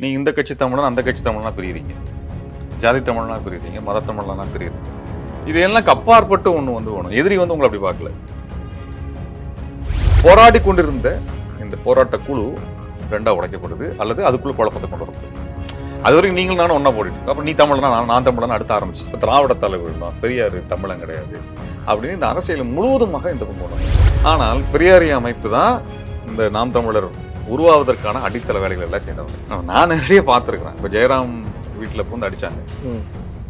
நீ இந்த கட்சி தமிழன் அந்த கட்சி தமிழனா பிரியுறீங்க. ஜாதி தமிழனா பிரியுறீங்க மத தமிழனா பிரியுறீங்க. இதெல்லாம் கப்பாற்பட்டு ஒண்ணு வந்து வேணும் எதிரி வந்து உங்களை அப்படி பார்க்கல. போராடி கொண்டிருந்த இந்த போராட்ட குழு ரெண்டா உடைக்கப்படுது. அல்லது அதுக்குள்ள குழப்பத்தை கொண்டு வரப்படுது அது வரைக்கும் நீங்கள் நானும் ஒண்ணா போட்டுட்டு அப்போ நீ தமிழனா நான் நான் தமிழனா அடுத்த ஆரம்பிச்சு. இப்போ திராவிட தலைவர் தான். பெரியார் தமிழன் கிடையாது. அப்படின்னு இந்த அரசியல் முழுவதுமாக இந்த பக்கம் ஆனால் பெரியாரிய அமைப்பு தான் இந்த நாம் தமிழர் உருவாவதற்கான அடித்தள வேலைகள் எல்லாம் செய்தவங்க. நான் நிறைய பார்த்துருக்கிறேன். இப்போ ஜெயராம் வீட்டில் ம்.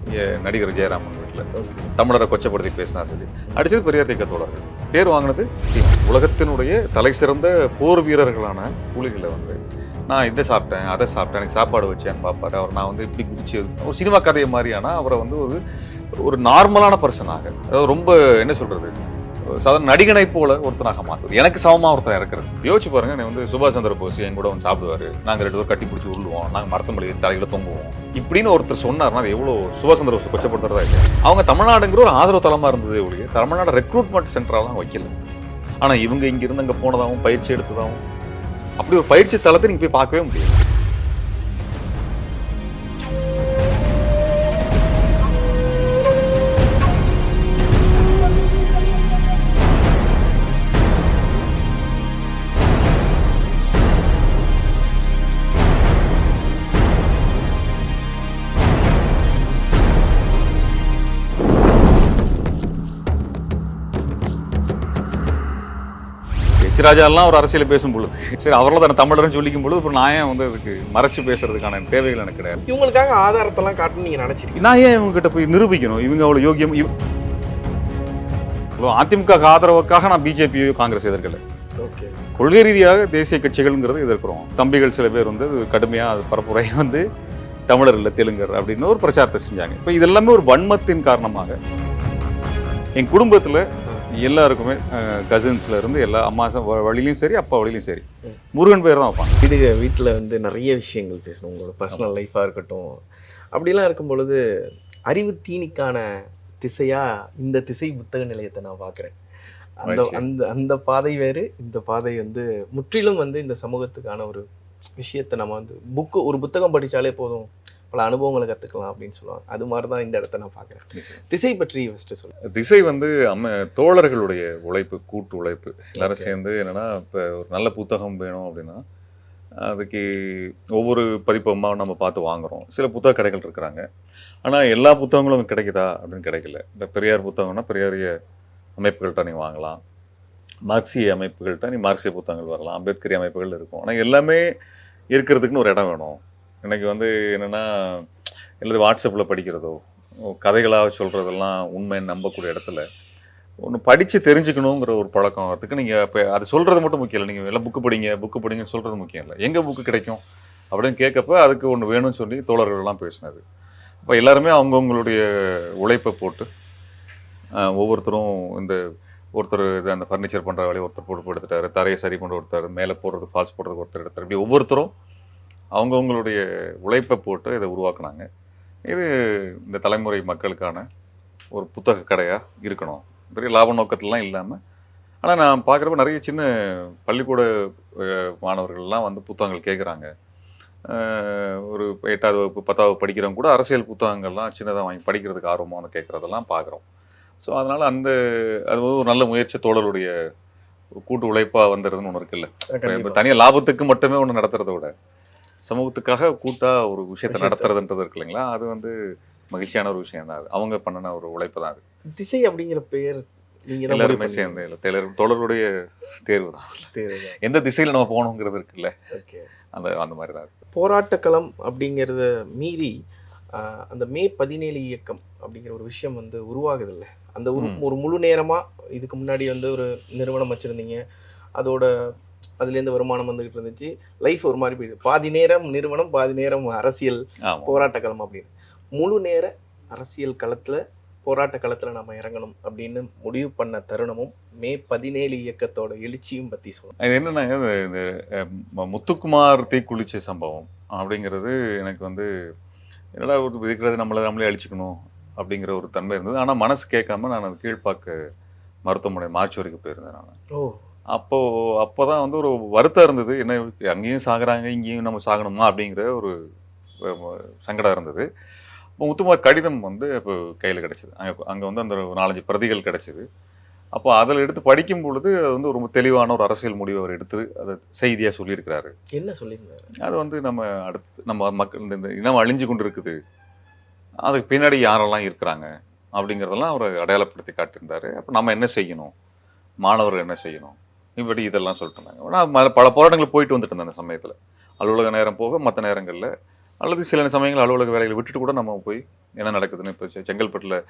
இங்க நடிகர் ஜெயராமன் வீட்டில் தமிழரை கொச்சப்படுத்தி பேசினார் சொல்லி. அடிச்சது பெரியார் திக்க தோழர்கள். பேர் வாங்கினது. உலகத்தினுடைய தலை சிறந்த போர் வீரர்களான புலிகளை வந்து நான் இதை சாப்பிட்டேன் அதை சாப்பிட்டேன் எனக்கு சாப்பாடு வச்சேன்னு பார்ப்பாரு அவர் நான் வந்து இப்படி குடிச்சு ஒரு சினிமா கதையை மாதிரியான அவரை வந்து ஒரு ஒரு நார்மலான பர்சனாக அதாவது ரொம்ப என்ன சொல்றது? சாதாரண நடிகனை போல ஒருத்தனாக மாற்றுவது. எனக்கு சமமா ஒருத்தர் இருக்கிறது. யோசிச்சு பாருங்க நீ வந்து சுபாஷ் சந்திர போஸ் என் கூட வந்து சாப்பிடுவாரு. நாங்கள் ரெண்டு பேரும் கட்டி பிடிச்சி உருளுவோம். நாங்கள் மரத்தமல்லி தலையில தொங்குவோம். இப்படின்னு ஒருத்தர் சொன்னார்னா அது எவ்வளோ சுபாஷ் சந்திர போஸ் கொச்சப்படுத்துறதா இல்லை அவங்க தமிழ்நாடுங்கிற ஒரு ஆதரவு தளமாக இருந்தது ஒழிய தமிழ்நாடு ரெக்ரூட்மெண்ட் சென்டராலாம் வைக்கல. ஆனால் இவங்க இங்கிருந்து அங்கே போனதாகவும் பயிற்சி எடுத்ததாகவும் அப்படி ஒரு பயிற்சி தளத்தை நீங்கள் போய் பார்க்கவே முடியாது எச் ராஜாலாம் ஒரு அரசியல் பேசும் பொழுது சரி அவரில் தானே தமிழர்னு சொல்லிக்கும் பொழுது இப்போ நான் ஏன் வந்து அதுக்கு மறைச்சு பேசுறதுக்கான தேவைகள் எனக்கு கிடையாது. இவங்களுக்காக ஆதாரத்தெல்லாம் காட்டணும்னு நீங்க நினைச்சிருக்கீங்க? நான் ஏன் இவங்க கிட்ட போய் நிரூபிக்கணும்? இவங்க அவ்வளவு யோகியம் அதிமுக ஆதரவுக்காக நான் பிஜேபி காங்கிரஸ் எதிர்க்கல. ஓகே. கொள்கை ரீதியாக தேசிய கட்சிகள்ங்கிறது எதிர்க்கிறோம். தம்பிகள் சில பேர் வந்து அது கடுமையா அது பரப்புரை வந்து தமிழர் இல்ல தெலுங்கர் அப்படின்னு ஒரு பிரச்சாரத்தை செஞ்சாங்க. இப்போ இதெல்லாமே ஒரு வன்மத்தின் காரணமாக என் குடும்பத்துல எல்லாருக்குமே கசின்ஸ்ல இருந்து எல்லா அம்மா வழியிலையும் சரி அப்பா வழியிலையும் சரி. முருகன் பேர் தான் வைப்பாங்க. இது வீட்டில் வந்து நிறைய விஷயங்கள் பேசணும். உங்களோட பர்சனல் லைஃபாக இருக்கட்டும். அப்படிலாம் இருக்கும் பொழுது அறிவு தீனிக்கான திசையா இந்த திசை புத்தக நிலையத்தை நான் பார்க்குறேன். அந்த. அந்த அந்த பாதை வேறு இந்த பாதை வந்து முற்றிலும் வந்து இந்த சமூகத்துக்கான ஒரு விஷயத்தை நம்ம வந்து புக்கு ஒரு புத்தகம் படித்தாலே போதும். பல அனுபவங்களை கற்றுக்கலாம் அப்படின்னு சொல்லுவாங்க. அது மாதிரி தான் இந்த இடத்த நான் பார்க்குறேன். திசை பற்றி ஃபஸ்ட்டு சொல்லுங்கள் திசை வந்து அம்ம தோழர்களுடைய உழைப்பு கூட்டு உழைப்பு. எல்லாரும். சேர்ந்து என்னன்னா இப்போ ஒரு நல்ல புத்தகம் வேணும் அப்படின்னா அதுக்கு ஒவ்வொரு பதிப்பமா நம்ம பார்த்து வாங்குறோம். சில புத்தக கடைகள் இருக்கிறாங்க. ஆனால் எல்லா புத்தகங்களும் கிடைக்குதா அப்படின்னு கிடைக்கல. இந்த பெரியார் புத்தகம்னா பெரியாரிய அமைப்புகள்கிட்ட நீ வாங்கலாம். மார்க்சிய அமைப்புகள்கிட்ட நீ மார்க்சிய புத்தகங்கள் வரலாம். அம்பேத்கரி அமைப்புகள் இருக்கும். ஆனால் எல்லாமே இருக்கிறதுக்குன்னு ஒரு இடம் வேணும். எனக்கு வந்து என்னென்னா எனது வாட்ஸ்அப்பில் படிக்கிறதோ கதைகளாக சொல்கிறதெல்லாம் உண்மைன்னு நம்பக்கூடிய இடத்துல. ஒன்று படித்து தெரிஞ்சுக்கணுங்கிற ஒரு பழக்கம் வரதுக்கு நீங்கள் இப்போ அது சொல்கிறது மட்டும் முக்கியம் இல்லை. நீங்கள் எல்லாம் புக்கு படிங்க புக்கு படிங்கன்னு சொல்கிறது முக்கியம் இல்லை. எங்கே புக்கு கிடைக்கும் அப்படின்னு கேட்கப்ப அதுக்கு ஒன்று வேணும்னு சொல்லி தோழர்கள்லாம் பேசினது அப்போ எல்லாருமே அவங்கவுங்களுடைய உழைப்பை போட்டு ஒவ்வொருத்தரும் இந்த ஒருத்தர் இது அந்த ஃபர்னிச்சர் பண்ணுற வேலையை ஒருத்தர் போட்டு எடுத்துட்டாரு. தரையை சரி பண்ணுற ஒருத்தர் மேலே போடுறது ஃபால்ஸ் போடுறதுக்கு ஒருத்தர் எடுத்தார். இப்படி ஒவ்வொருத்தரும் அவங்கவுங்களுடைய உழைப்பை போட்டு இதை உருவாக்குனாங்க. இது இந்த தலைமுறை மக்களுக்கான ஒரு புத்தக கடையாக இருக்கணும். பெரிய லாப நோக்கத்துலலாம் இல்லாமல் ஆனால் நான் பார்க்குறப்ப நிறைய சின்ன பள்ளிக்கூட மாணவர்கள்லாம் வந்து புத்தகங்கள் கேட்குறாங்க ஒரு எட்டாவது வகுப்பு பத்தாவது படிக்கிறவங்க கூட அரசியல் புத்தகங்கள்லாம் சின்னதாக வாங்கி படிக்கிறதுக்கு ஆர்வமாக வந்து கேட்குறதெல்லாம் பார்க்குறோம். ஸோ அதனால் அந்த அது வந்து ஒரு நல்ல முயற்சி தோழருடைய கூட்டு உழைப்பாக வந்துடுதுன்னு ஒன்று இருக்குல்ல. இப்போ தனியாக லாபத்துக்கு மட்டுமே ஒன்று நடத்துறதை விட சமூகத்துக்காக கூட்டா ஒரு விஷயத்தை. நடத்துறதுன்றது இருக்கு இல்லைங்களா? அது வந்து மகிழ்ச்சியான ஒரு விஷயம் தான் அது. அவங்க பண்ணின ஒரு உழைப்பு தான் அது. திசை அப்படிங்கிற பெயர் எல்லாருமே சேர்ந்து இல்லை தேலர் தோழருடைய தேர்வு தான். எந்த திசையில நம்ம போகணுங்கிறது இருக்குல்ல. அந்த அந்த மாதிரி தான் இருக்கு. போராட்டக்களம் அப்படிங்கிறத மீறி அந்த மே பதினேழு இயக்கம் அப்படிங்கிற ஒரு விஷயம் வந்து உருவாகுதில்ல. அந்த ஒரு. ஒரு முழு நேரமா இதுக்கு முன்னாடி வந்து ஒரு நிறுவனம் வச்சிருந்தீங்க. அதோட அதுலேருந்து வருமானம் வந்துகிட்டு இருந்துச்சு. லைஃப் ஒரு மாதிரி போயிடுது. பாதி நேரம் நிறுவனம் பாதி நேரம் அரசியல் ஆமா. போராட்டக்களம் அப்படின்னு. முழு நேர அரசியல் களத்துல போராட்ட களத்துல நம்ம இறங்கணும் அப்படின்னு முடிவு பண்ண தருணமும் மே பதினேழு இயக்கத்தோட எழுச்சியும் பத்தி சொல்லணும். இது என்னன்னா இது இந்த முத்துக்குமார் தீக்குளிச்ச சம்பவம் அப்படிங்கிறது எனக்கு வந்து என்னடா ஒரு இருக்கிறது நம்மளை நம்மளே அழிச்சுக்கணும் அப்படிங்கிற ஒரு தன்மை இருந்தது. ஆனால் மனசு கேட்காம நான் அது கீழ்ப்பாக்க மருத்துவமனை மார்ச் வரைக்கும் போயிருந்தேன் நான். ஓ. அப்போ அப்போதான் வந்து ஒரு வருத்தம் இருந்தது. என்ன அங்கேயும் சாகுறாங்க இங்கேயும் நம்ம சாகணுமா அப்படிங்கிற ஒரு சங்கடம் இருந்தது. இப்போ முத்துமார் கடிதம் வந்து இப்போ கையில் கிடச்சிது. அங்கே அங்கே வந்து அந்த ஒரு நாலஞ்சு பிரதிகள் கிடச்சிது. அப்போ அதில் எடுத்து படிக்கும் பொழுது அது வந்து ரொம்ப தெளிவான ஒரு அரசியல் முடிவு அவர் எடுத்து அதை செய்தியாக சொல்லியிருக்கிறாரு. என்ன சொல்லியிருந்தாரு? அது வந்து நம்ம அடுத்து நம்ம மக்கள் இந்த இனம் அழிஞ்சு கொண்டு இருக்குது அதுக்கு பின்னாடி யாரெல்லாம் இருக்கிறாங்க அப்படிங்கிறதெல்லாம் அவர் அடையாளப்படுத்தி காட்டியிருந்தாரு. அப்போ நம்ம என்ன செய்யணும்? மாணவர்கள் என்ன செய்யணும்? இப்படி இதெல்லாம் சொல்லிட்டு இருந்தாங்க. நான் ம- பல போராட்டங்கள் போயிட்டு வந்துட்டு இருந்தேன் அந்த சமயத்தில். அலுவலக நேரம் போக மற்ற நேரங்களில் அல்லது சில சமயங்கள் அலுவலக வேலைகளை விட்டுட்டு கூட நம்ம போய் என்ன நடக்குதுன்னு இப்போ செங்கல்பட்டில்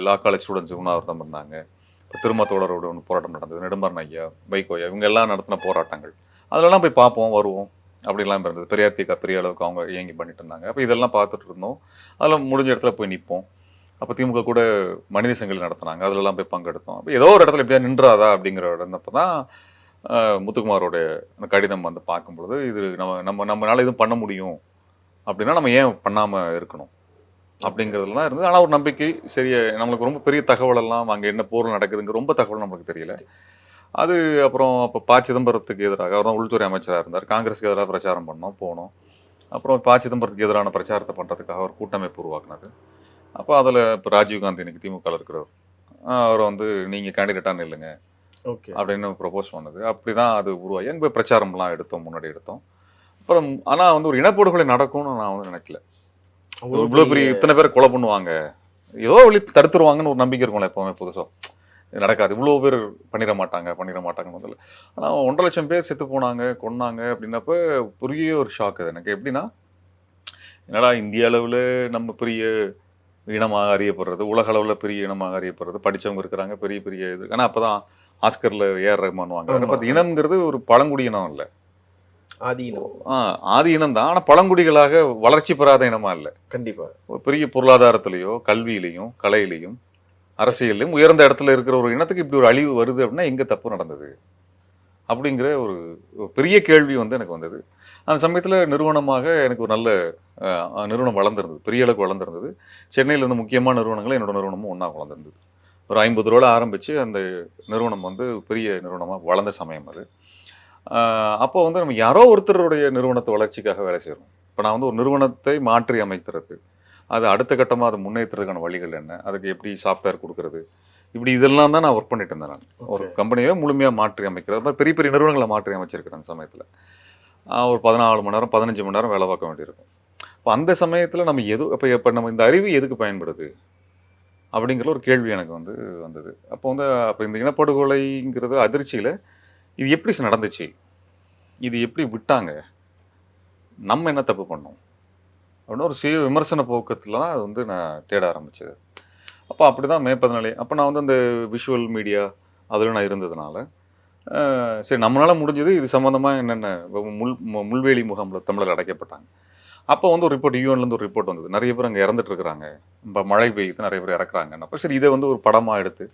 லா காலேஜ் ஸ்டூடெண்ட்ஸ் உண்ணாவிரதம் இருந்தாங்க இப்போ திருமத்தோடரோட ஒன்று போராட்டம் நடந்தது நெடுமாறன் ஐயா வைகோயா இவங்க எல்லாம் நடத்தின போராட்டங்கள். அதெல்லாம் போய் பார்ப்போம் வருவோம். அப்படிலாம் இருந்தது. பெரியார் தீக்கா பெரிய அளவுக்கு அவங்க இயங்கி பண்ணிட்டு இருந்தாங்க. அப்போ இதெல்லாம் பார்த்துட்டு இருந்தோம். அதில் முடிஞ்ச இடத்துல போய் நிற்போம் அப்போ திமுக கூட மனித சங்கிலி நடத்தினாங்க. அதிலெல்லாம் போய் பங்கெடுத்தோம். அப்போ ஏதோ ஒரு இடத்துல எப்படியா நின்றாதா அப்படிங்கிற இடந்தப்போ தான் முத்துக்குமாரோட கடிதம் வந்து பார்க்கும்பொழுது இது நம்ம நம்ம நம்மளால எதுவும் பண்ண முடியும் அப்படின்னா நம்ம ஏன் பண்ணாமல் இருக்கணும் அப்படிங்கிறதுலாம் இருந்தது. ஆனால் ஒரு நம்பிக்கை சரி நம்மளுக்கு ரொம்ப பெரிய தகவல் எல்லாம் அங்கே என்ன போர் நடக்குதுங்க ரொம்ப தகவல் நம்மளுக்கு தெரியல. அது அப்புறம் அப்போ ப சிதம்பரத்துக்கு எதிராக அவர் தான் உள்துறை அமைச்சராக இருந்தார். காங்கிரஸுக்கு எதிராக பிரச்சாரம் பண்ணோம் போனோம். அப்புறம் ப சிதம்பரத்துக்கு எதிரான பிரச்சாரத்தை பண்ணுறதுக்காக அவர் கூட்டமைப்பு உருவாக்குனாரு அப்போ அதில் இப்போ ராஜீவ்காந்தி இன்னைக்கு திமுகவில் இருக்கிறவர். அவர் வந்து நீங்கள் கேண்டிடேட்டாக நில்லுங்க ஓகே. அப்படின்னு ப்ரொபோஸ் பண்ணது. அப்படி தான் அது உருவாகி. அங்கே போய் பிரச்சாரம்லாம் எடுத்தோம் முன்னாடி எடுத்தோம். அப்புறம் ஆனால் வந்து ஒரு இனப்படுகொலை நடக்கும்னு நான் வந்து நினைக்கல. இவ்வளோ பெரிய இத்தனை பேர் கொலை பண்ணுவாங்க. ஏதோ வழி தடுத்துருவாங்கன்னு ஒரு நம்பிக்கை இருக்கும்ல எப்பவுமே புதுசாக இது நடக்காது. இவ்வளோ பேர் பண்ணிட மாட்டாங்க பண்ணிட மாட்டாங்கன்னு முதல்ல. ஆனால் ஒன்றரை லட்சம் பேர் செத்து போனாங்க கொன்னாங்க அப்படின்னப்ப பெரிய ஒரு ஷாக் அது. எனக்கு எப்படின்னா என்னடா இந்திய அளவில் நம்ம பெரிய இனமாக அறியப்படுறது உலக அளவில் பெரிய இனமாக அறியப்படுறது. படிச்சவங்க இருக்கிறாங்க பெரிய பெரிய இது ஆனால் அப்போ தான் ஆஸ்கரில் ஏஆர் ரஹ்மான் வாங்க. அப்போ இனம்ங்கிறது ஒரு பழங்குடி இனம் இல்லை. ஆதீனம் ஆ ஆதி இனம் தான். ஆனால் பழங்குடிகளாக வளர்ச்சி பெறாத இனமா இல்லை. கண்டிப்பா. ஒரு பெரிய பொருளாதாரத்திலையோ கல்வியிலையும் கலையிலையும் அரசியலையும் உயர்ந்த இடத்துல இருக்கிற ஒரு இனத்துக்கு இப்படி ஒரு அழிவு வருது அப்படின்னா எங்க தப்பு நடந்தது? அப்படிங்கிற ஒரு பெரிய கேள்வி வந்து எனக்கு வந்தது. அந்த சமயத்தில் நிறுவனமாக எனக்கு ஒரு நல்ல நிறுவனம் வளர்ந்துருந்தது. பெரிய அளவுக்கு வளர்ந்துருந்தது. சென்னையில் இருந்த முக்கியமான நிறுவனங்கள் என்னோட நிறுவனமும் ஒன்றா வளர்ந்துருந்தது. ஒரு ஐம்பது ரூபாய் ஆரம்பித்து அந்த நிறுவனம் வந்து பெரிய நிறுவனமாக வளர்ந்த சமயம் அது. அப்போ வந்து நம்ம யாரோ ஒருத்தருடைய நிறுவனத்தை வளர்ச்சிக்காக வேலை செய்கிறோம் இப்போ நான் வந்து ஒரு நிறுவனத்தை மாற்றி அமைக்கிறது. அது அடுத்த கட்டமாக அதை முன்னேற்றுறதுக்கான வழிகள் என்ன? அதுக்கு எப்படி சாஃப்ட்வேர் கொடுக்கறது? இப்படி இதெல்லாம் தான் நான் ஒர்க் பண்ணிட்டு இருந்தேன் நான். ஒரு. கம்பெனியை முழுமையாக மாற்றி அமைக்கிறது. பெரிய பெரிய நிறுவனங்களை மாற்றி அமைச்சிருக்கிறேன் அந்த சமயத்தில். ஒரு பதினாலு மணி நேரம் பதினஞ்சு மணி நேரம் வேலை பார்க்க வேண்டியிருக்கும். இப்போ அந்த சமயத்தில் நம்ம எது இப்போ இப்போ நம்ம இந்த அறிவு எதுக்கு பயன்படுது? அப்படிங்கிற ஒரு கேள்வி எனக்கு வந்து வந்தது. அப்போ வந்து அப்போ இந்த இனப்படுகொலைங்கிறது அதிர்ச்சியில் இது எப்படி நடந்துச்சு? இது எப்படி விட்டாங்க? நம்ம என்ன தப்பு பண்ணோம்? அப்படின்னு ஒரு சுய விமர்சன போக்கத்தில் தான் அது வந்து நான் தேட ஆரம்பித்தது அப்போ அப்படி தான் மே பதினாலே அப்போ நான் வந்து அந்த விஷுவல் மீடியா அதில் நான் இருந்ததுனால சரி நம்மளால முடிஞ்சது இது சம்மந்தமாக என்னென்ன? முள் மு- முள்வேலி முகாமில் தமிழர் அடைக்கப்பட்டாங்க. அப்போ வந்து ஒரு ரிப்போர்ட் யூஎன்லேருந்து ஒரு ரிப்போர்ட் வந்தது. நிறைய பேர் அங்கே இறந்துட்டு இருக்கிறாங்க. இப்போ மழை பெய்யுது நிறைய பேர் இறக்குறாங்க. அப்போ சரி இதை வந்து ஒரு படமாக எடுத்து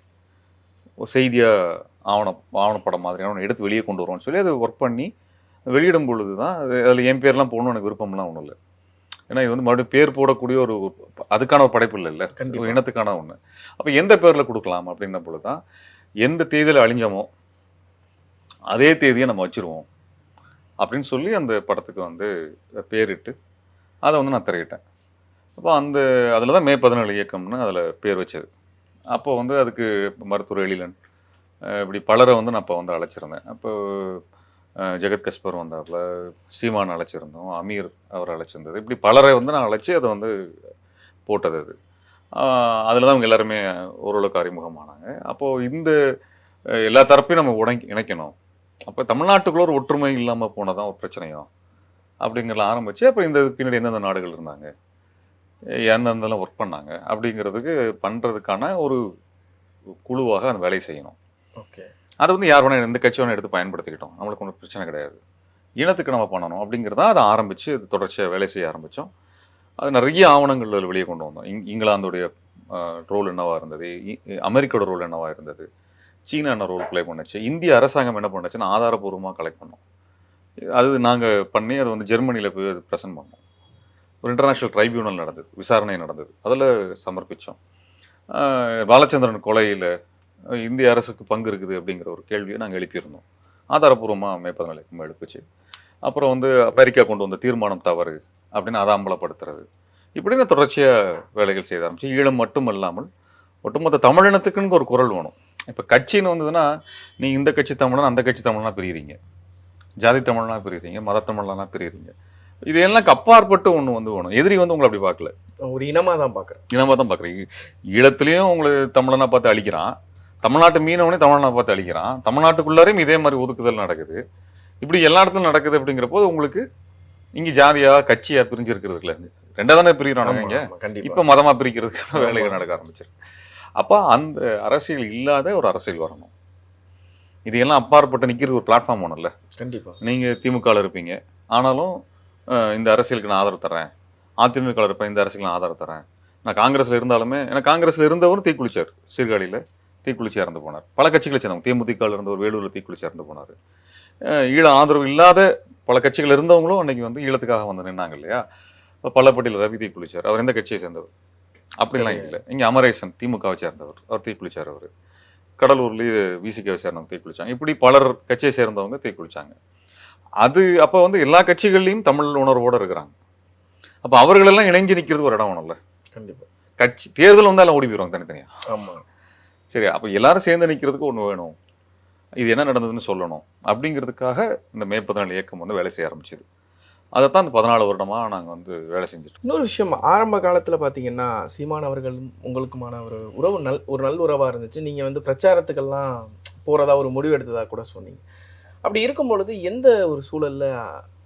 ஒரு செய்தியாக ஆவணம் ஆவணப்படம் மாதிரியான எடுத்து வெளியே கொண்டு வருவோம்னு சொல்லி அதை ஒர்க் பண்ணி வெளியிடும் பொழுது தான் அது அதில் என் பேர்லாம் போடணும்னு எனக்கு விருப்பம்லாம் ஒன்றும் இல்லை. ஏன்னா இது வந்து மறுபடியும் பேர் போடக்கூடிய ஒரு அதுக்கான ஒரு படைப்பு இல்லை. ஒரு இனத்துக்கான ஒன்று அப்போ எந்த பேரில் கொடுக்கலாம் அப்படின்ன பொழுது தான் எந்த தேதியில் அழிஞ்சோமோ அதே தேதியை நம்ம வச்சிருவோம். அப்படின்னு சொல்லி அந்த படத்துக்கு வந்து பேரிட்டு அதை வந்து நான் திரையிட்டேன். அப்போ அந்த அதில் தான் மே பதினேழு இயக்கம்னு அதில் பேர் வச்சது. அப்போ வந்து அதுக்கு மருத்துவர் எழிலன் இப்படி பலரை வந்து நான் அப்போ வந்து அழைச்சிருந்தேன். அப்போ ஜெகத் கஸ்பர் வந்தாப்புல சீமான் அழைச்சிருந்தோம் அமீர் அவர் அழைச்சிருந்தது. இப்படி பலரை வந்து நான் அழைச்சி அதை வந்து போட்டது அது. அதில் தான் அவங்க எல்லாருமே ஓரளவுக்கு அறிமுகமானாங்க. அப்போது இந்த எல்லா தரப்பையும் நம்ம உடங்கி இணைக்கணும். அப்போ தமிழ்நாட்டுக்குள்ள ஒரு ஒற்றுமை இல்லாமல் போனதான் ஒரு பிரச்சனையும் அப்படிங்கிறத ஆரம்பிச்சு அப்புறம் இந்த பின்னாடி எந்தெந்த நாடுகள் இருந்தாங்க? எந்தெந்தெல்லாம் ஒர்க் பண்ணாங்க? அப்படிங்கிறதுக்கு பண்ணுறதுக்கான ஒரு குழுவாக அந்த வேலையை செய்யணும். ஓகே. அதை வந்து யார் வேணா எந்த கட்சி வேணா எடுத்து பயன்படுத்திக்கிட்டோம். நம்மளுக்கு ஒன்றும் பிரச்சனை கிடையாது. இனத்துக்கு நம்ம பண்ணணும் அப்படிங்கிறதா அதை ஆரம்பித்து அது தொடர்ச்சியாக வேலை செய்ய ஆரம்பித்தோம் அது நிறைய ஆவணங்கள் அதில் வெளியே கொண்டு வந்தோம். இங் இங்கிலாந்துடைய ரோல் என்னவா இருந்தது? அமெரிக்காவோட ரோல் என்னவா இருந்தது? சீனா என்ன ரோல் ப்ளே பண்ணுச்சு? இந்திய அரசாங்கம் என்ன பண்ணுச்சுன்னா ஆதாரபூர்வமாக கலெக்ட் பண்ணோம். அது நாங்கள் பண்ணி அதை வந்து ஜெர்மனியில் போய் அது ப்ரெசென்ட் பண்ணோம். ஒரு இன்டர்நேஷ்னல் ட்ரைபியூனல் நடந்தது விசாரணை நடந்தது. அதில் சமர்ப்பித்தோம் பாலச்சந்திரன் கொலையில் இந்திய அரசுக்கு பங்கு இருக்குது அப்படிங்கிற ஒரு கேள்வியை நாங்கள் எழுப்பியிருந்தோம். ஆதாரப்பூர்வமாக மே பதினாலுக்கும் எழுப்புச்சு அப்புறம் வந்து அமெரிக்கா கொண்டு வந்த தீர்மானம் தவறு அப்படின்னு அதை அம்பலப்படுத்துறது. இப்படின்னு தொடர்ச்சியாக வேலைகள் செய்ய ஆரம்பிச்சு. ஈழம் மட்டும் இல்லாமல் ஒட்டுமொத்த தமிழினத்துக்குன்னு ஒரு குரல் வேணும். இப்போ கட்சின்னு வந்ததுன்னா நீ இந்த கட்சி தமிழன் அந்த கட்சி தமிழனா பிரியுறீங்க. ஜாதி தமிழனா பிரியுறீங்க மத தமிழனா பிரியுறீங்க. இது எல்லாம் அப்பாற்பட்டு ஒன்று வந்து வேணும் எதிரி வந்து உங்களை அப்படி பார்க்கல. ஒரு இனமா தான் பாக்குறேன் இனமாக தான் பார்க்குறீங்க ஈழத்துலேயும் உங்களை தமிழனா பார்த்து அழிக்கிறான். தமிழ்நாட்டு மீனவனே தமிழனா பார்த்து அழிக்கிறான். தமிழ்நாட்டுக்குள்ளாரையும் இதே மாதிரி ஒதுக்குதல் நடக்குது. இப்படி எல்லா இடத்துலையும் நடக்குது அப்படிங்கிற போது உங்களுக்கு இங்கே ஜாதியா கட்சியா பிரிஞ்சு இருக்கிறதுல ரெண்டா தானே பிரிகிறானுங்க இங்க? இப்போ மதமா பிரிக்கிறதுக்கான வேலைகள் நடக்க ஆரம்பிச்சிருக்கு. அப்போ அந்த அரசியல் இல்லாத ஒரு அரசியல் வரணும். இது எல்லாம் அப்பாற்பட்டு நிற்கிறது ஒரு பிளாட்ஃபார்ம் ஒன்றும்ல கண்டிப்பா. நீங்க திமுகவில் இருப்பீங்க. ஆனாலும் இந்த அரசியலுக்கு நான் ஆதரவு தரேன் அதிமுக இருப்பேன் இந்த அரசியலுக்கு நான் ஆதரவு தரேன் நான் காங்கிரஸ்ல இருந்தாலுமே ஏன்னா காங்கிரஸ்ல இருந்தவரும் தீக்குளிச்சார். சீர்காழியில தீக்குளிச்சு இறந்து போனார். பல கட்சிகளை சேர்ந்தவங்க. தேமுதிகவில் இருந்தவர் வேலூர்ல தீக்குளிச்சு இறந்து போனார். ஈழ ஆதரவு இல்லாத பல கட்சிகள் இருந்தவங்களும் அன்னைக்கு வந்து ஈழத்துக்காக வந்து நின்னாங்க இல்லையா? பள்ளப்பட்டியில் ரவி தீக்குளிச்சார். அவர் எந்த கட்சியை சேர்ந்தவர்? அப்படிலாம் இல்லை. இங்கே அமரேசன் திமுகவை சேர்ந்தவர். அவர் தீக்குளிச்சார் அவர். கடலூர்லேயே விசிகாவை சேர்ந்தவங்க தீக்குளிச்சாங்க. இப்படி பலர் கட்சியை சேர்ந்தவங்க தீக்குளிச்சாங்க. அது அப்போ வந்து எல்லா கட்சிகள்லையும் தமிழ் உணர்வோடு இருக்கிறாங்க. அப்போ அவர்களெல்லாம் இணைஞ்சு நிற்கிறது ஒரு இடம் வேணும்ல. கண்டிப்பா. கட்சி தேர்தல் வந்து எல்லாம் ஓடி போயிடுவாங்க தனித்தனியா. ஆமா. சரி அப்போ எல்லாரும் சேர்ந்து நிற்கிறதுக்கு ஒன்று வேணும். இது என்ன நடந்ததுன்னு சொல்லணும். அப்படிங்கிறதுக்காக இந்த மே பதினாலு இயக்கம் வந்து வேலை செய்ய ஆரம்பிச்சது. அதைத்தான் இந்த பதினாலு வருடமாக நாங்கள் வந்து வேலை செஞ்சுட்டு இருக்கோம். இன்னொரு விஷயம் ஆரம்ப காலத்துல பாத்தீங்கன்னா சீமான் அவர்களும் உங்களுக்குமான ஒரு உறவு நல் ஒரு நல்ல உறவா இருந்துச்சு நீங்க வந்து பிரச்சாரத்துக்கெல்லாம் போறதா ஒரு முடிவு எடுத்ததா கூட சொன்னீங்க அப்படி இருக்கும் பொழுது எந்த ஒரு சூழல்ல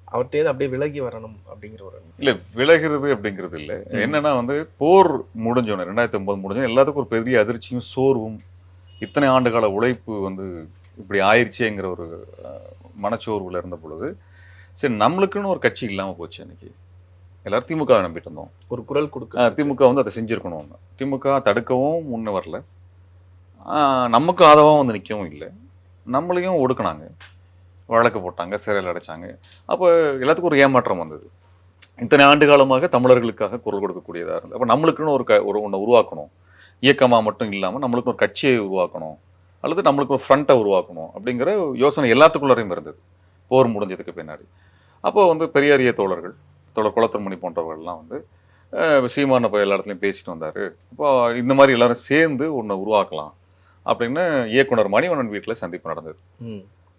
அவர்கிட்ட அப்படியே விலகி வரணும் அப்படிங்கிற ஒரு இல்லை விலகிறது அப்படிங்கிறது இல்லை. என்னன்னா வந்து போர் முடிஞ்சோன்னு ரெண்டாயிரத்தி ஒன்பது முடிஞ்சோன்னு எல்லாத்துக்கும் ஒரு பெரிய அதிர்ச்சியும் சோர்வும் இத்தனை ஆண்டு கால உழைப்பு வந்து இப்படி ஆயிடுச்சேங்கிற ஒரு மனச்சோர்வுல இருந்த பொழுது சரி நம்மளுக்குன்னு ஒரு கட்சி இல்லாமல் போச்சு அன்னைக்கு. எல்லாரும் திமுக நம்பிட்டு இருந்தோம் ஒரு குரல் கொடுக்க திமுக வந்து அதை செஞ்சிருக்கணும் திமுக தடுக்கவும் முன்ன வரல. நமக்கு ஆதரவாக வந்து நிற்கவும் இல்லை. நம்மளையும் ஒடுக்குனாங்க. வழக்கு போட்டாங்க சிறையில் அடைச்சாங்க. அப்போ எல்லாத்துக்கும் ஒரு ஏமாற்றம் வந்தது. இத்தனை ஆண்டு காலமாக தமிழர்களுக்காக குரல் கொடுக்கக்கூடியதாக இருந்தது. அப்போ நம்மளுக்குன்னு ஒரு க ஒரு ஒன்றை உருவாக்கணும். இயக்கமாக மட்டும் இல்லாமல் நம்மளுக்கு ஒரு கட்சியை உருவாக்கணும். அல்லது நம்மளுக்கு ஒரு ஃப்ரண்ட்டை உருவாக்கணும் அப்படிங்கிற யோசனை எல்லாத்துக்குள்ளரையும் இருந்தது. போர் முடிஞ்சதுக்கு பின்னாடி. அப்போ வந்து பெரியாரிய தோழர்கள் தோழர் குளத்தர்மணி போன்றவர்கள்லாம் வந்து சீமானை போய் எல்லா இடத்துலையும் பேசிட்டு வந்தார். இப்போ இந்த மாதிரி எல்லாரும் சேர்ந்து ஒன்றை உருவாக்கலாம் அப்படின்னு இயக்குனர் மணிவண்ணன் வீட்டில் சந்திப்பு நடந்தது.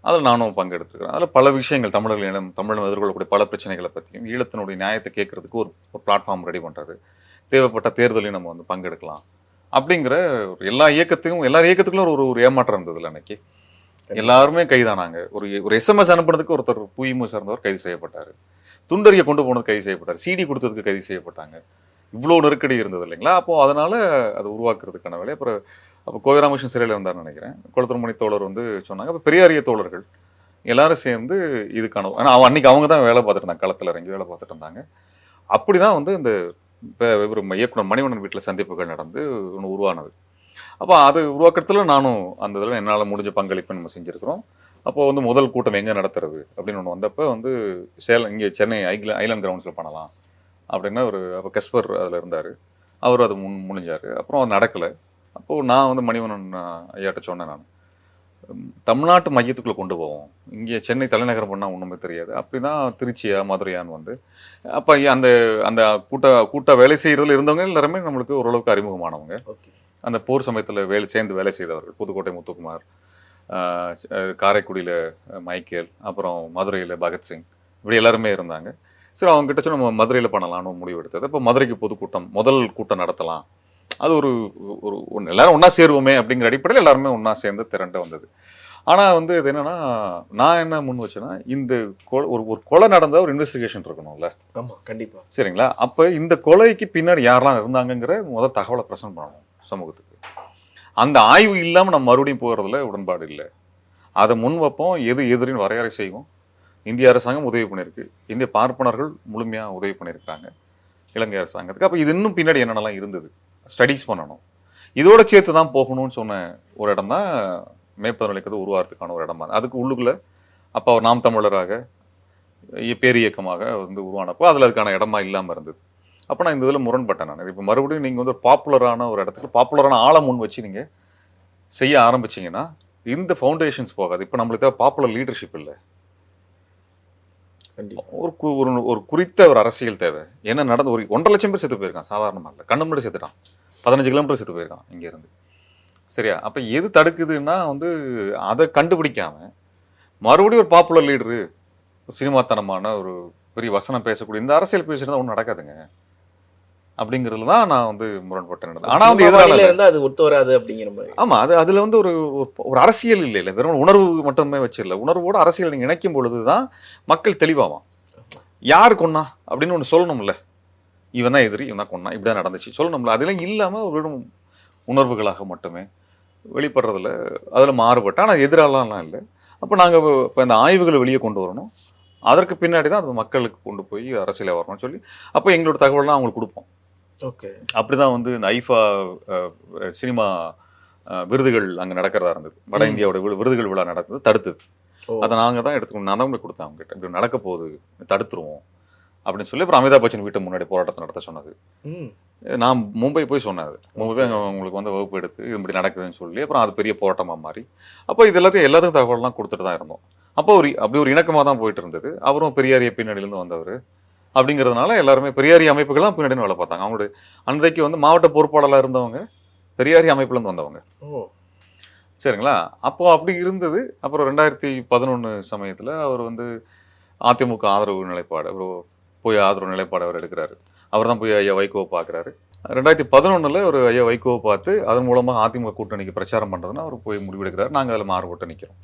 அதில் நானும் பங்கெடுத்துக்கிறேன். அதில் பல விஷயங்கள் தமிழர்கள் இனம் தமிழகம் எதிர்கொள்ளக்கூடிய பல பிரச்சனைகளை பற்றியும் ஈழத்தினுடைய நியாயத்தை கேட்கறதுக்கு ஒரு ஒரு பிளாட்ஃபார்ம் ரெடி பண்ணுறது தேவைப்பட்ட தேர்தலையும் நம்ம வந்து பங்கெடுக்கலாம். அப்படிங்கிற ஒரு எல்லா இயக்கத்தையும் எல்லா இயக்கத்துக்குள்ள ஒரு ஒரு ஏமாற்றம் இருந்ததுல அன்னைக்கு. எல்லாருமே கைதானாங்க. ஒரு ஒரு எஸ்எம்எஸ் அனுப்புறதுக்கு ஒருத்தர் புயிமு சேர்ந்தவர் கைது செய்யப்பட்டார். துண்டறிய கொண்டு போனது கைது செய்யப்பட்டார். சிடி கொடுத்ததுக்கு கைது செய்யப்பட்டாங்க. இவ்வளோ நெருக்கடி இருந்தது இல்லைங்களா? அப்போது அதனால் அதை உருவாக்குறதுக்கான வேலை. அப்புறம் அப்போ கோவிராமகிருஷ்ணன் சிறையில் இருந்தார்னு நினைக்கிறேன். குளத்தூர்மணி தோழர் வந்து சொன்னாங்க. அப்போ பெரியாரிய தோழர்கள் எல்லாரும் சேர்ந்து இதுக்கான ஆனால் அவன் அன்றைக்கி அவங்க தான் வேலை பார்த்துட்டு இருந்தாங்க. களத்தில் இறங்கி வேலை பார்த்துட்டு இருந்தாங்க. அப்படி தான் வந்து இந்த இப்போ இவர் இயக்குனர் மணிவண்ணன் வீட்டில் சந்திப்புகள் நடந்து ஒன்று உருவானது. அப்போ அது உருவாக்கத்தில் நானும் அந்த இதில் என்னால் முடிஞ்ச பங்களிப்பு நம்ம செஞ்சுருக்கிறோம். அப்போது வந்து முதல் கூட்டம் எங்கே நடத்துறது அப்படின்னு ஒன்று வந்தப்போ வந்து சேலம் இங்கே சென்னை ஐக்ல ஐலாண்ட் கிரவுண்ட்ஸில் பண்ணலாம் அப்படின்னா ஒரு அப்போ கஸ்பர் அதில் இருந்தார். அவர் அது முன் முடிஞ்சார். அப்புறம் அது நடக்கலை. அப்போது நான் வந்து மணிவனன் ஐயாட்ட சொன்னேன் நான். தமிழ்நாட்டு மையத்துக்குள்ளே கொண்டு போவோம். இங்கே சென்னை தலைநகரம் பண்ணால் ஒன்றுமே தெரியாது. அப்படி தான் திருச்சியா மதுரையான்னு வந்து. அப்போ அந்த அந்த கூட்ட கூட்ட வேலை செய்கிறதுல இருந்தவங்க எல்லாருமே நம்மளுக்கு ஓரளவுக்கு அறிமுகமானவங்க. ஓகே. அந்த போர் சமயத்தில் வேலை சேர்ந்து வேலை செய்தவர்கள். புதுக்கோட்டை முத்துக்குமார் காரைக்குடியில் மைக்கேல் அப்புறம் மதுரையில் பகத்சிங் இப்படி எல்லாருமே இருந்தாங்க. சரி அவங்க கிட்ட சொன்ன நம்ம மதுரையில் பண்ணலாம்னு முடிவு எடுத்தது. இப்போ மதுரைக்கு பொதுக்கூட்டம் முதல் கூட்டம் நடத்தலாம். அது ஒரு ஒரு ஒன்று எல்லாரும் ஒன்றா சேருவோமே அப்படிங்கிற அடிப்படையில் எல்லாருமே ஒன்றா சேர்ந்து திரண்ட வந்தது. ஆனால் வந்து இது என்னன்னா நான் என்ன முன் வச்சேன்னா இந்த கொ- ஒரு ஒரு கொலை நடந்த ஒரு இன்வெஸ்டிகேஷன் இருக்கணும்ல. ஆமா கண்டிப்பா. சரிங்களா? அப்போ இந்த கொலைக்கு பின்னாடி யாரெல்லாம் இருந்தாங்கங்கிற முதல் தகவலை பிரசன்ட் பண்ணணும். சமூகத்துக்கு. அந்த ஆய்வு இல்லாமல் நம்ம மறுபடியும் போகிறதுல உடன்பாடு இல்லை. அதை முன் வைப்போம் எது எதிரின்னு வரையறை செய்வோம். இந்திய அரசாங்கம் உதவி பண்ணியிருக்கு இந்திய பார்ப்பனர்கள் முழுமையாக உதவி பண்ணியிருக்காங்க இலங்கை அரசாங்கத்துக்கு. அப்போ இது இன்னும் பின்னாடி என்னென்னலாம் இருந்தது? ஸ்டடீஸ் பண்ணணும். இதோட சேர்த்து தான் போகணும்னு சொன்ன ஒரு இடம் தான் மேற்பதனிக்கிறது உருவாகிறதுக்கான ஒரு இடமா. அதுக்கு உள்ளுக்குள்ளே அப்போ அவர் நாம் தமிழராக பேரியக்கமாக வந்து உருவானப்போ அதில் அதுக்கான இடமா இல்லாமல் இருந்தது. அப்போ நான் இந்த இதில் முரண்பட்டேன் நான். இப்போ மறுபடியும் நீங்கள் வந்து ஒரு பாப்புலரான ஒரு இடத்துக்கு பாப்புலரான ஆளை முன் வச்சு நீங்கள் செய்ய ஆரம்பிச்சீங்கன்னா இந்த ஃபவுண்டேஷன்ஸ் போகாது. இப்போ நம்மளுக்கு தேவை பாப்புலர் லீடர்ஷிப் இல்லை. ஒரு ஒரு ஒரு குறித்த ஒரு அரசியல் தேவை. என்ன நடந்து ஒரு ஒன்றரை லட்சம் பேர் செத்து போயிருக்கான் சாதாரணமாக இல்லை. கண்ணு முன்னாடி செத்துட்டான். பதினஞ்சு கிலோமீட்டர் செத்து போயிருக்கான் இங்கேருந்து சரியா? அப்போ எது தடுக்குதுன்னா வந்து அதை கண்டுபிடிக்காம மறுபடியும் ஒரு பாப்புலர் லீடரு சினிமாத்தனமான ஒரு பெரிய வசனம் பேசக்கூடிய இந்த அரசியல் பேசுறது ஒன்றும் நடக்காதுங்க. அப்படிங்கிறதுல தான் நான் வந்து முரண்பட்டேன் நடந்தது. ஆனா வந்து எதிரால பாணியில இருந்தா அது ஒத்து வராது அப்படிங்கிற மாதிரி. ஆமா அது அதுல வந்து ஒரு ஒரு- அரசியல் இல்லை இல்லை. வெறும் உணர்வு மட்டுமே வச்சிடல. உணர்வோட அரசியல் நீங்க இணைக்கும் பொழுதுதான் மக்கள் தெளிவாவான். யார் கொன்னா? அப்படின்னு ஒன்று சொல்லணும்ல. இவன் தான் எதிரி இவன் தான் கொன்னா. இப்படிதான் நடந்துச்சு. சொல்லணும்ல. அதெல்லாம் இல்லாம ஒரு வெறும் உணர்வுகளாக மட்டுமே வெளிப்படுறதுல அதுல மாறுபட்டு. ஆனா எதிராலாம் இல்லை. அப்போ நாங்க இப்போ இந்த ஆய்வுகளை வெளியே கொண்டு வரணும். அதற்கு பின்னாடி தான் அது மக்களுக்கு கொண்டு போய் அரசியல வரணும்னு சொல்லி. அப்போ எங்களோட தகவல்லாம் அவங்களுக்கு கொடுப்போம். ஓகே. அப்படிதான் வந்து இந்த ஐஃபா சினிமா விருதுகள் அங்க நடக்கிறதா இருந்தது. வட. இந்தியாவோட விரு- விருதுகள் விழா நடந்தது தடுத்தது. அதை நாங்க தான் எடுத்துக்கணும். நான் தான் கொடுத்தேன் அவங்க கிட்ட இப்படி நடக்க போகுது தடுத்துருவோம் அப்படின்னு சொல்லி அப்புறம் அமிதாப் பச்சன் வீட்டு முன்னாடி போராட்டத்தை நடத்த சொன்னது. நான் மும்பை போய் சொன்னேன் மும்பை போய் உங்களுக்கு வந்து வகுப்பு எடுத்து இது இப்படி நடக்குதுன்னு சொல்லி அப்புறம் அது பெரிய போராட்டமா மாறி. அப்போ இது எல்லாத்தையும் எல்லாத்துக்கும் தகவல்லாம் கொடுத்துட்டு தான் இருந்தோம். அப்போ ஒரு அப்படி ஒரு இணக்கமாக தான் போயிட்டு இருந்தது. அவரும் பெரியாரிய பின்னணியிலேருந்து வந்தவர். அப்படிங்கிறதுனால எல்லாருமே பெரியாரிய அமைப்புகள் தான் பின்னாடி வேலை பார்த்தாங்க. அவங்களுடைய அன்றைக்கு வந்து மாவட்ட பொறுப்பாளராக இருந்தவங்க பெரியாரிய அமைப்புலேருந்து வந்தவங்க. ஓ. சரிங்களா? அப்போ அப்படி இருந்தது. அப்புறம் ரெண்டாயிரத்தி பதினொன்று சமயத்தில் அவர் வந்து அதிமுக ஆதரவு நிலைப்பாடு அவர் போய் ஆதரவு நிலைப்பாடு அவர் எடுக்கிறாரு. அவர் தான் போய் ஐயா வைகோவை பார்க்குறாரு. ரெண்டாயிரத்தி பதினொன்றில் ஒரு ஐயா வைகோவை பார்த்து அதன் மூலமாக அதிமுக கூட்டணிக்கு பிரச்சாரம் பண்ணுறதுன்னா அவர் போய் முடிவெடுக்கிறாரு நாங்கள் அதில் மாறுபட்டு நிற்கிறோம்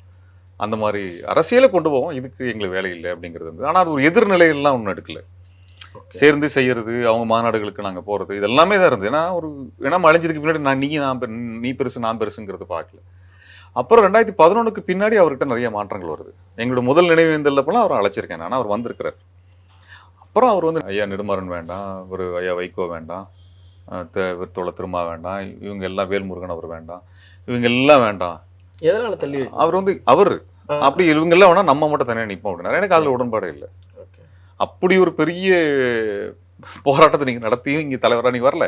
அந்த மாதிரி அரசியலை கொண்டு போவோம். இதுக்கு எங்களுக்கு வேலை இல்லை அப்படிங்கிறது வந்து. ஆனால் அது ஒரு எதிர்நிலையெல்லாம் ஒன்றும் எடுக்கல. சேர்ந்து செய்யறது அவங்க மாநாடுகளுக்கு நாங்க போறது இது எல்லாமே தான் இருந்தது. ஏன்னா ஒரு இனம் அழிஞ்சதுக்கு பின்னாடி நான் நீ நான் நீ பெருசு நான் பெருசுங்கிறது பார்க்கல அப்புறம் ரெண்டாயிரத்தி பதினொன்றுக்கு பின்னாடி அவர்கிட்ட நிறைய மாற்றங்கள் வருது. எங்களோட முதல் நினைவேந்தல்லப்பெல்லாம் அவர் அழைச்சிருக்கேன் நான். அவர் வந்திருக்கிறார். அப்புறம் அவர் வந்து ஐயா நெடுமாறன் வேண்டாம். ஒரு ஐயா வைகோ வேண்டாம். அஹ் த- இவர் தோழ திருமா வேண்டாம். இவங்க எல்லாம் வேல்முருகன் அவர் வேண்டாம். இவங்க எல்லாம் வேண்டாம். எதனால தள்ளி வச்சு? அவர் வந்து அவர். அப்படி இவங்க எல்லாம் வேணா நம்ம மட்டும் தனியாக நிற்போம் அப்படின்னா எனக்கு அதுல உடன்பாடு இல்லை. அப்படி ஒரு பெரிய போராட்டத்தை நீங்க நடத்தியும் இங்க தலைவரா நீங்க வரல.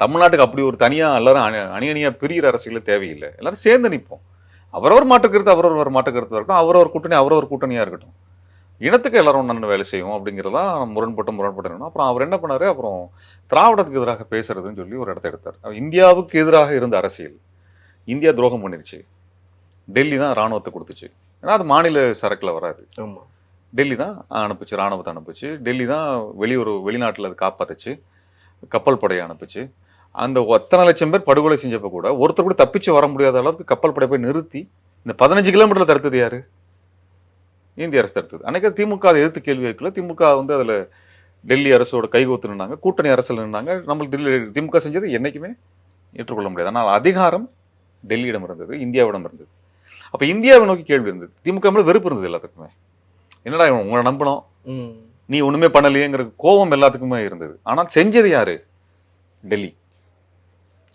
தமிழ்நாட்டுக்கு அப்படி ஒரு தனியா எல்லாரும் அணி அணி அணியா பிரிகிற அரசியல தேவையில்லை. எல்லாரும் சேர்ந்து நிற்போம் அவரவர் மாற்றுக்கருத்து அவரவர் மாற்றுக்கருத்து இருக்கட்டும் அவரவர் கூட்டணி அவரவர் கூட்டணியா இருக்கட்டும். இனத்துக்கு எல்லாரும் ஒன்று வேலை செய்வோம் அப்படிங்கிறதா முரண்பட்டு முரண்பட்டு அப்புறம் அவர் என்ன பண்ணாரு? அப்புறம் திராவிடத்துக்கு எதிராக பேசுறதுன்னு சொல்லி ஒரு இடத்த எடுத்தார். இந்தியாவுக்கு எதிராக இருந்த அரசியல் இந்தியா துரோகம் பண்ணிருச்சு. டெல்லி தான் ராணுவத்தை கொடுத்துச்சு. ஏன்னா அது மாநில சரக்குல வராது. டெல்லி தான் அனுப்பிச்சு ராணுவத்தை அனுப்பிச்சு. டெல்லி தான் வெளியூர் வெளிநாட்டில் அது காப்பாத்துச்சு. கப்பல் படையை அனுப்பிச்சு. அந்த ஒத்தனை லட்சம் பேர் படுகொலை செஞ்சப்போ கூட ஒருத்தர் கூட தப்பிச்சு வர முடியாத அளவுக்கு கப்பல் படை போய் நிறுத்தி இந்த பதினஞ்சு கிலோமீட்டரில் தடுத்தது யார்? இந்திய அரசு தடுத்தது. அன்றைக்கி திமுக அதை எதிர்த்து கேள்வி வைக்கல. திமுக வந்து அதில் டெல்லி அரசோட கைகோத்து நின்னாங்க. கூட்டணி அரசில் நின்னாங்க. நம்மளுக்கு டெல்லி திமுக செஞ்சது என்னைக்குமே ஏற்றுக்கொள்ள முடியாது. ஆனால் அதிகாரம் டெல்லியிடம் இருந்தது இந்தியாவிடம் இருந்தது. அப்போ இந்தியாவை நோக்கி கேள்வி இருந்தது. திமுக மேல வெறுப்பு இருந்தது எல்லாத்துக்குமே. என்னடா இவன் உங்களை நம்பணும் ம். நீ ஒண்ணுமே பண்ணலையேங்கிற கோபம் எல்லாத்துக்குமே இருந்தது. ஆனால் செஞ்சது யாரு? டெல்லி.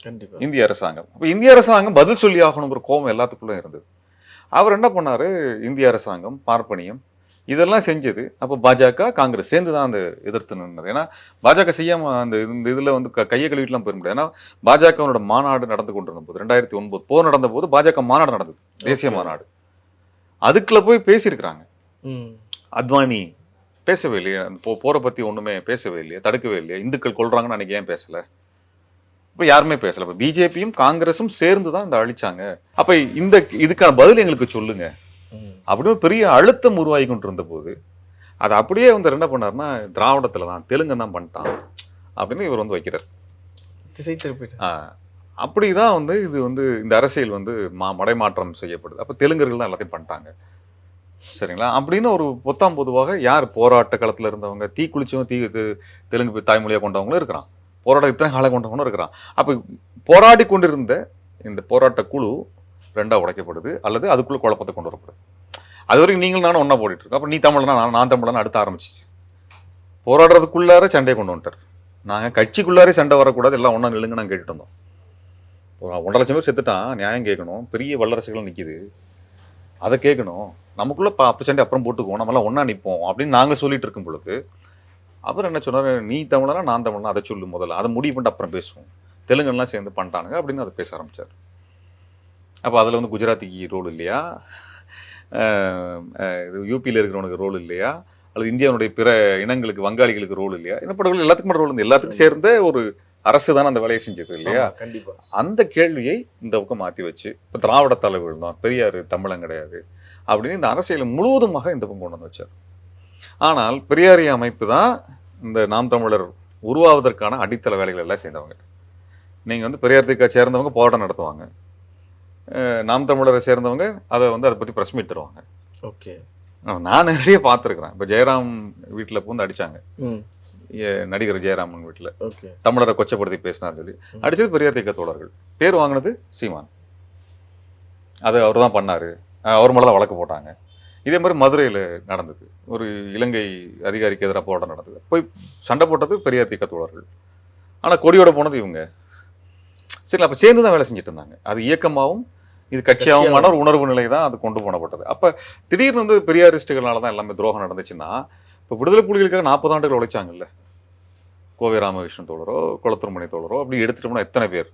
கண்டிப்பா. இந்திய அரசாங்கம். அப்ப இந்திய அரசாங்கம் பதில் சொல்லி ஆகணுங்கிற கோபம் எல்லாத்துக்குள்ள இருந்தது. அவர் என்ன பண்ணாரு? இந்திய அரசாங்கம் பார்ப்பனியம் இதெல்லாம் செஞ்சது. அப்போ பாஜக காங்கிரஸ் சேர்ந்து தான் அந்த எதிர்த்து நின்னது ஏன்னா பாஜக செய்யாம அந்த இந்த இதுல வந்து க- கையை கழுவிட்டுலாம் போயிட முடியாது. ஏன்னா பாஜகவோட மாநாடு நடந்து கொண்டிருந்த போது ரெண்டாயிரத்தி ஒன்பது போர் நடந்த போது பாஜக மாநாடு நடந்தது. தேசிய. மாநாடு. அதுக்குள்ள போய் பேசியிருக்கிறாங்க. அத்வானி பேசவே இல்லையே. போ போரை பத்தி ஒண்ணுமே பேசவே இல்லையே தடுக்கவே இல்லையே. இந்துக்கள் கொல்றாங்கன்னு அன்னைக்கு ஏன் பேசல? இப்ப யாருமே பேசல. இப்ப பிஜேபியும் காங்கிரஸும் சேர்ந்து தான் இந்த அழிச்சாங்க. அப்ப இந்த இதுக்கான பதில் எங்களுக்கு சொல்லுங்க. அப்படின்னு பெரிய அழுத்தம் உருவாகி கொண்டு இருந்த போது அது அப்படியே வந்து என்ன பண்ணாருன்னா திராவிடத்துல தான் தெலுங்கு தான் பண்ணிட்டான் அப்படின்னு இவர் வந்து வைக்கிறார். திசை திருப்பிட்டு வந்து இது வந்து இந்த அரசியல் வந்து மா மடைமாற்றம் செய்யப்படுது. அப்ப தெலுங்கர்கள் தான் எல்லாத்தையும் பண்ணிட்டாங்க. சரிங்களா? அப்படின்னு ஒரு பொத்தாம் பொதுவாக யார் போராட்ட களத்தில் இருந்தவங்க தீ குளிச்சவங்க தீ இது- தெலுங்கு தாய்மொழியாக கொண்டவங்களும் இருக்கிறான். போராட்ட இத்தனை காலம் கொண்டவங்களும் இருக்கிறான். அப்போ போராடி கொண்டிருந்த இந்த போராட்ட குழு ரெண்டாக உடைக்கப்படுது அல்லது அதுக்குள்ள குழப்பத்தை கொண்டு வரப்படுது. அது வரைக்கும் நீங்கள் நானும் ஒன்றா போடிட்டு இருக்கோம். அப்போ நீ தமிழனா நான் நான் தமிழனா அடுத்து ஆரம்பிச்சிச்சு. போராடுறதுக்குள்ளார சண்டையை கொண்டு வந்துட்டார். நாங்கள் கட்சிக்குள்ளாரே சண்டை வரக்கூடாது எல்லாம் ஒன்றா நிலுங்க நாங்க கேட்டுட்டு இருந்தோம் ஒரு ஒன்றரை லட்சம் பேர் செத்துட்டான் நியாயம் கேட்கணும். பெரிய வல்லரசுகள் நிற்கிது அதை கேட்கணும். நமக்குள்ள ப- அப்படி சண்டை அப்புறம் போட்டுக்குவோம். நம்மளாம் ஒண்ணா நிப்போம் அப்படின்னு நாங்க சொல்லிட்டு இருக்கும் பொழுது அவர் என்ன சொன்னாரு நீ தமிழனா நான் தமிழனா? அதை சொல்லு முதல்ல. அதை முடிவு பண்ணிட்டு அப்புறம் பேசுவோம். தெலுங்கெல்லாம் சேர்ந்து பண்ணிட்டானுங்க அப்படின்னு அதை பேச ஆரம்பிச்சார். அப்போ அதில் வந்து குஜராத்திக்கு ரோல் இல்லையா? இது யூபியில் இருக்கிறவனுக்கு ரோல் இல்லையா? அல்லது இந்தியாவுடைய பிற இனங்களுக்கு வங்காளிகளுக்கு ரோல் இல்லையா? இனப்படுகொலை எல்லாத்துக்கும் ரோல் இருந்து எல்லாத்துக்கும் சேர்ந்த ஒரு அரசு தானே அந்த வேலையை செஞ்சது இல்லையா? ஆமா, கண்டிப்பா. அந்த கேள்வியை இந்த பக்கம் மாற்றி வச்சு இப்போ திராவிட தலைவர்கள் தான் பெரியார் தமிழன் கிடையாது. அப்படின்னு இந்த அரசியலை முழுவதுமாக இந்த பக்கம் கொண்டு வந்து வச்சார். ஆனால் பெரியாரிய அமைப்பு தான் இந்த நாம் தமிழர் உருவாவதற்கான அடித்தள வேலைகள் எல்லாம் செய்தவங்க. நீங்கள் வந்து பெரியார் திக்கா சேர்ந்தவங்க போராட்டம் நடத்துவாங்க. நாம் தமிழரை சேர்ந்தவங்க அதை வந்து அதை பற்றி ப்ரெஸ் மீட் தருவாங்க. ஓகே. நான் நிறைய பார்த்துருக்குறேன். இப்போ ஜெயராம் வீட்டில் பூந்து எ- நடிகர் ஜெயராமன் வீட்டில் ஓகே. தமிழரை கொச்சப்படுத்தி பேசினார் சொல்லி. அடிச்சது பெரியார் திக்க தோழர்கள். பேர் வாங்கினது சீமான். அது அவர் தான் பண்ணாரு. அவர் மேலே தான் வழக்கு போட்டாங்க. இதே மாதிரி மதுரையில் நடந்தது. ஒரு இலங்கை அதிகாரிக்கு எதிராக போராட்டம் நடந்தது. போய் சண்டை போட்டது பெரியார் திக்க தோழர்கள். ஆனால் கொடியோட போனது இவங்க. சரி அப்போ சேர்ந்து தான் வேலை செஞ்சுட்டு இருந்தாங்க. அது இயக்கமாகவும் இது கட்சியாகவுமான ஒரு உணர்வு நிலை தான் அது கொண்டு போனப்பட்டது. அப்போ திடீர்னு வந்து பெரியாரிஸ்டுகளால் தான் எல்லாமே துரோகம் நடந்துச்சுன்னா இப்போ விடுதலை புலிகளுக்காக நாற்பது ஆண்டுகள் உழைச்சாங்கல்ல. கோவை ராமகிருஷ்ணன் தோழரோ குளத்துருமணி தோழரோ அப்படி எடுத்துட்டு எத்தனை பேர்?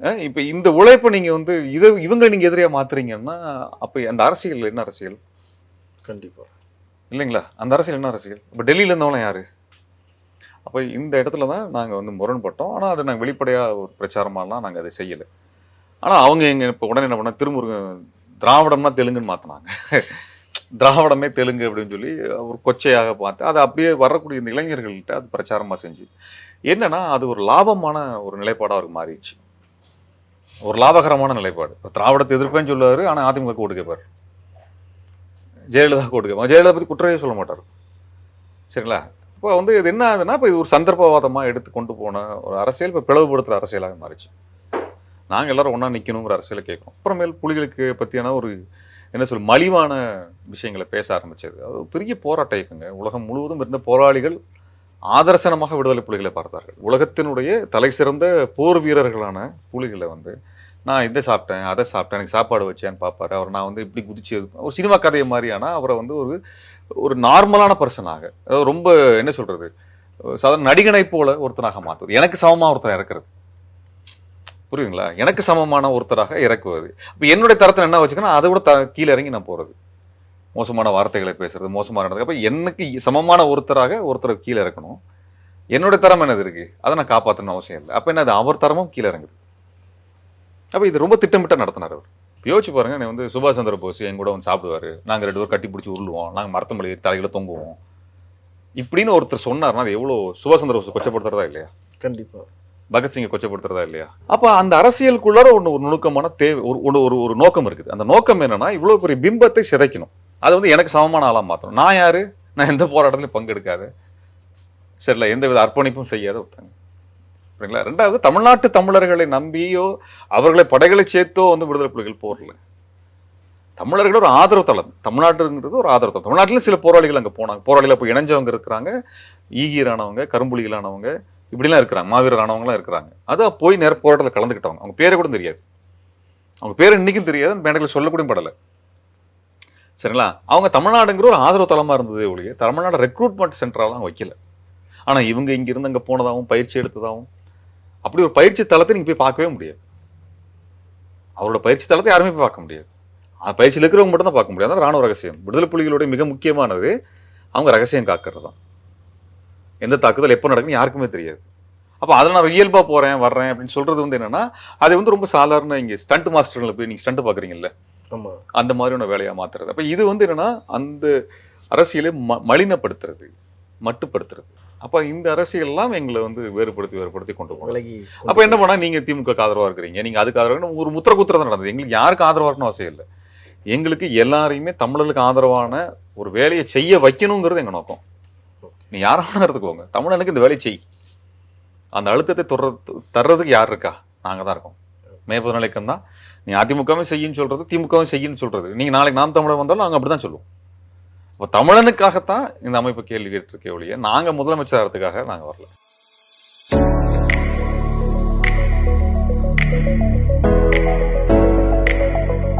இப்ப இந்த உழைப்பை நீங்க வந்து இதை இவங்க நீங்க எதிரியா மாத்துறீங்கன்னா அப்ப அந்த அரசியல் என்ன அரசியல்? கண்டிப்பா. இல்லைங்களா? அந்த அரசியல் என்ன அரசியல்? இப்ப டெல்லியில இருந்தவங்களாம் யாரு? அப்ப இந்த இடத்துல தான் நாங்க வந்து முரண்பட்டோம். ஆனா அதை நாங்க வெளிப்படையா ஒரு பிரச்சாரமாலாம் நாங்க அதை செய்யல. ஆனா அவங்க எங்க இப்ப உடனே என்ன பண்ண திருமுருகன் திராவிடம்னா தெலுங்குன்னு மாத்தினாங்க. திராவிடமே தெலுங்கு அப்படின்னு சொல்லி ஒரு கொச்சையாக பார்த்து அதை அப்படியே வரக்கூடிய இந்த இளைஞர்கள்ட்ட அது பிரச்சாரமா செஞ்சு. என்னன்னா அது ஒரு லாபமான ஒரு நிலைப்பாடா அவருக்கு மாறிடுச்சு. ஒரு லாபகரமான நிலைப்பாடு. இப்போ திராவிடத்தை எதிர்ப்பேன்னு சொல்லுவாரு ஆனா அதிமுக ஓட்டு கேட்பார். ஜெயலலிதா ஓட்டு கேட்பார். ஜெயலலிதா பத்தி குற்றவே சொல்ல மாட்டார். சரிங்களா? இப்போ வந்து இது என்ன ஆகுதுன்னா இப்போ இது ஒரு சந்தர்ப்பவாதமா எடுத்து கொண்டு போன ஒரு அரசியல் இப்போ பிளவுபடுத்துற அரசியலாக மாறிச்சு. நாங்க எல்லாரும் ஒன்றா நிற்கணுங்கிற அரசியலை கேட்கும் அப்புறமேல் புலிகளுக்கு பத்தியான ஒரு என்ன சொல் மலிவான விஷயங்களை பேச ஆரம்பிச்சது. அது ஒரு பெரிய போராட்டம் இயக்கங்க. உலகம் முழுவதும் இருந்த போராளிகள் ஆதர்சனமாக விடுதலை புலிகளை பார்த்தார்கள். உலகத்தினுடைய தலை சிறந்த போர் வீரர்களான புலிகளை வந்து நான் இதை சாப்பிட்டேன் அதை சாப்பிட்டேன் எனக்கு சாப்பாடு வச்சேன்னு பார்ப்பாரு அவர் நான் வந்து இப்படி குதிச்சு ஒரு சினிமா கதையை மாதிரியான அவரை வந்து ஒரு ஒரு நார்மலான பர்சனாக அதாவது ரொம்ப என்ன சொல்கிறது சாதாரண நடிகனை போல ஒருத்தனாக மாற்றுவது எனக்கு சமமாக ஒருத்தர் இறக்குறது. புரியுதுங்களா? எனக்கு சமமான ஒருத்தராக இறக்குவது. இப்போ என்னுடைய தரத்தில் என்ன வச்சுக்கணும் அதை விட த கீழே இறங்கி நான் போகிறது மோசமான வார்த்தைகளை பேசுறது மோசமான நடந்தது அப்போ எனக்கு சமமான ஒருத்தராக ஒருத்தரை கீழே இறக்கணும். என்னோட தரம் என்னது இருக்கு? அதை நான் காப்பாற்றணும் அவசியம் இல்லை. அப்போ என்னது? அவர் தரமும் கீழே இறங்குது. அப்போ இது ரொம்ப திட்டமிட்ட நடத்தினார் அவர். யோசிச்சு பாருங்க நீ வந்து சுபாஷ் சந்திர போஸ் என் கூட வந்து சாப்பிடுவாரு. நாங்க ரெண்டு பேரும் கட்டி பிடிச்சி உருளுவோம். நாங்க மரத்து மலை தலைகளை தொங்குவோம். இப்படின்னு ஒருத்தர் சொன்னார்னா அது எவ்வளவு சுபாஷ் சந்திர போஸ் கொச்சப்படுத்துறதா இல்லையா? கண்டிப்பா. பகத்சிங்கை கொச்சப்படுத்துறதா இல்லையா? அப்ப அந்த அரசியலுக்குள்ளார ஒன்று ஒரு நுணுக்கமான தேவை ஒரு ஒரு ஒரு நோக்கம் இருக்குது. அந்த நோக்கம் என்னன்னா இவ்வளவு பெரிய பிம்பத்தை சிதைக்கணும். அது வந்து எனக்கு சமமான ஆளாக மாற்றணும் நான் யார்? நான் எந்த போராட்டத்திலையும் பங்கெடுக்காது. சரில எந்த வித அர்ப்பணிப்பும் செய்யாத ஒருத்தங்க சரிங்களா? ரெண்டாவது தமிழ்நாட்டு தமிழர்களை நம்பியோ அவர்களை படைகளை சேர்த்தோ வந்து விடுதலை புலிகள் போரில். தமிழர்கள் ஒரு ஆதரவு தளம். தமிழ்நாட்டுங்கிறது ஒரு ஆதரவு தளம். தமிழ்நாட்டில் சில போராளிகள் அங்கே போனாங்க. போராளிகள் போய் இணைஞ்சவங்க இருக்கிறாங்க. ஈகீரானவங்க கரும்புலிகளானவங்க இப்படிலாம் இருக்கிறாங்க. மாவீரரானவங்களாம் இருக்கிறாங்க. அதான் போய் நேர போராட்டத்தில் கலந்துக்கிட்டவங்க. அவங்க பேரை கூட தெரியாது. அவங்க பேர் இன்றைக்கும் தெரியாது. அந்த மேடையில் சொல்லக்கூட படலை. சரிங்களா? அவங்க தமிழ்நாடுங்கிற ஒரு ஆதரவு தளமா இருந்ததே ஒழிய தமிழ்நாடு ரெக்ரூட்மெண்ட் சென்டராலாம் வைக்கல. ஆனால் இவங்க இங்கிருந்து அங்கே போனதாகவும் பயிற்சி எடுத்ததாகவும் அப்படி ஒரு பயிற்சி தளத்தை நீங்க போய் பார்க்கவே முடியாது. அவரோட பயிற்சி தளத்தை யாருமே போய் பார்க்க முடியாது. அந்த பயிற்சியில் இருக்கிறவங்க மட்டும் தான் பார்க்க முடியாது. அதான் ராணுவ ரகசியம். விடுதலை புலிகளுடைய மிக முக்கியமானது அவங்க ரகசியம் காக்கிறது தான் எந்த தாக்குதல் எப்போ நடக்குன்னு யாருக்குமே தெரியாது. அப்போ அதில் நான் இயல்பாக போகிறேன் வர்றேன் அப்படின்னு சொல்றது வந்து என்னென்னா அது வந்து ரொம்ப சாதாரண இங்கே ஸ்டண்ட் மாஸ்டர்களை போய் நீங்கள் ஸ்டண்ட் பார்க்குறீங்கல்ல. அந்த மாதிரியான வேலையாக மாத்துறது. அப்போ இது வந்து என்னன்னா அந்த அரசியலை ம மலினப்படுத்துறது மட்டுப்படுத்துறது. அப்போ இந்த அரசியல்லாம் எங்களை வந்து வேறுபடுத்தி வேறுபடுத்தி கொண்டு விலகி அப்ப என்ன பண்ணா நீங்க திமுக ஆதரவா இருக்கிறீங்க. நீங்க அதுக்கு ஆதரவா ஒரு முத்திர குத்திரம் நடந்தது. எங்களுக்கு யாருக்கு ஆதரவா இருக்கணும் அவசியம் இல்லை. எங்களுக்கு எல்லாரையுமே தமிழர்களுக்கு ஆதரவான ஒரு வேலையை செய்ய வைக்கணுங்கிறது எங்க நோக்கம். நீ யாராவது எடுத்துக்கோங்க. தமிழனுக்கு இந்த வேலையை செய். அந்த அழுத்தத்தை தொடர்றது தர்றதுக்கு யார் இருக்கா? நாங்க தான் இருக்கோம். மேற்பது நிலைக்கம் தான். நீ அதிமுகவும் செய்யுன்னு சொல்றது திமுகவும் செய்யுன்னு சொல்றது. நீங்கள் நாளைக்கு நாம் தமிழர் வந்தாலும் நாங்க அப்படிதான் சொல்லுவோம். இப்போ தமிழனுக்காகத்தான் இந்த அமைப்பு கேள்வி கேட்டிருக்கே ஒழிய நாங்கள் முதலமைச்சர் ஆகிறதுக்காக நாங்கள் வரல.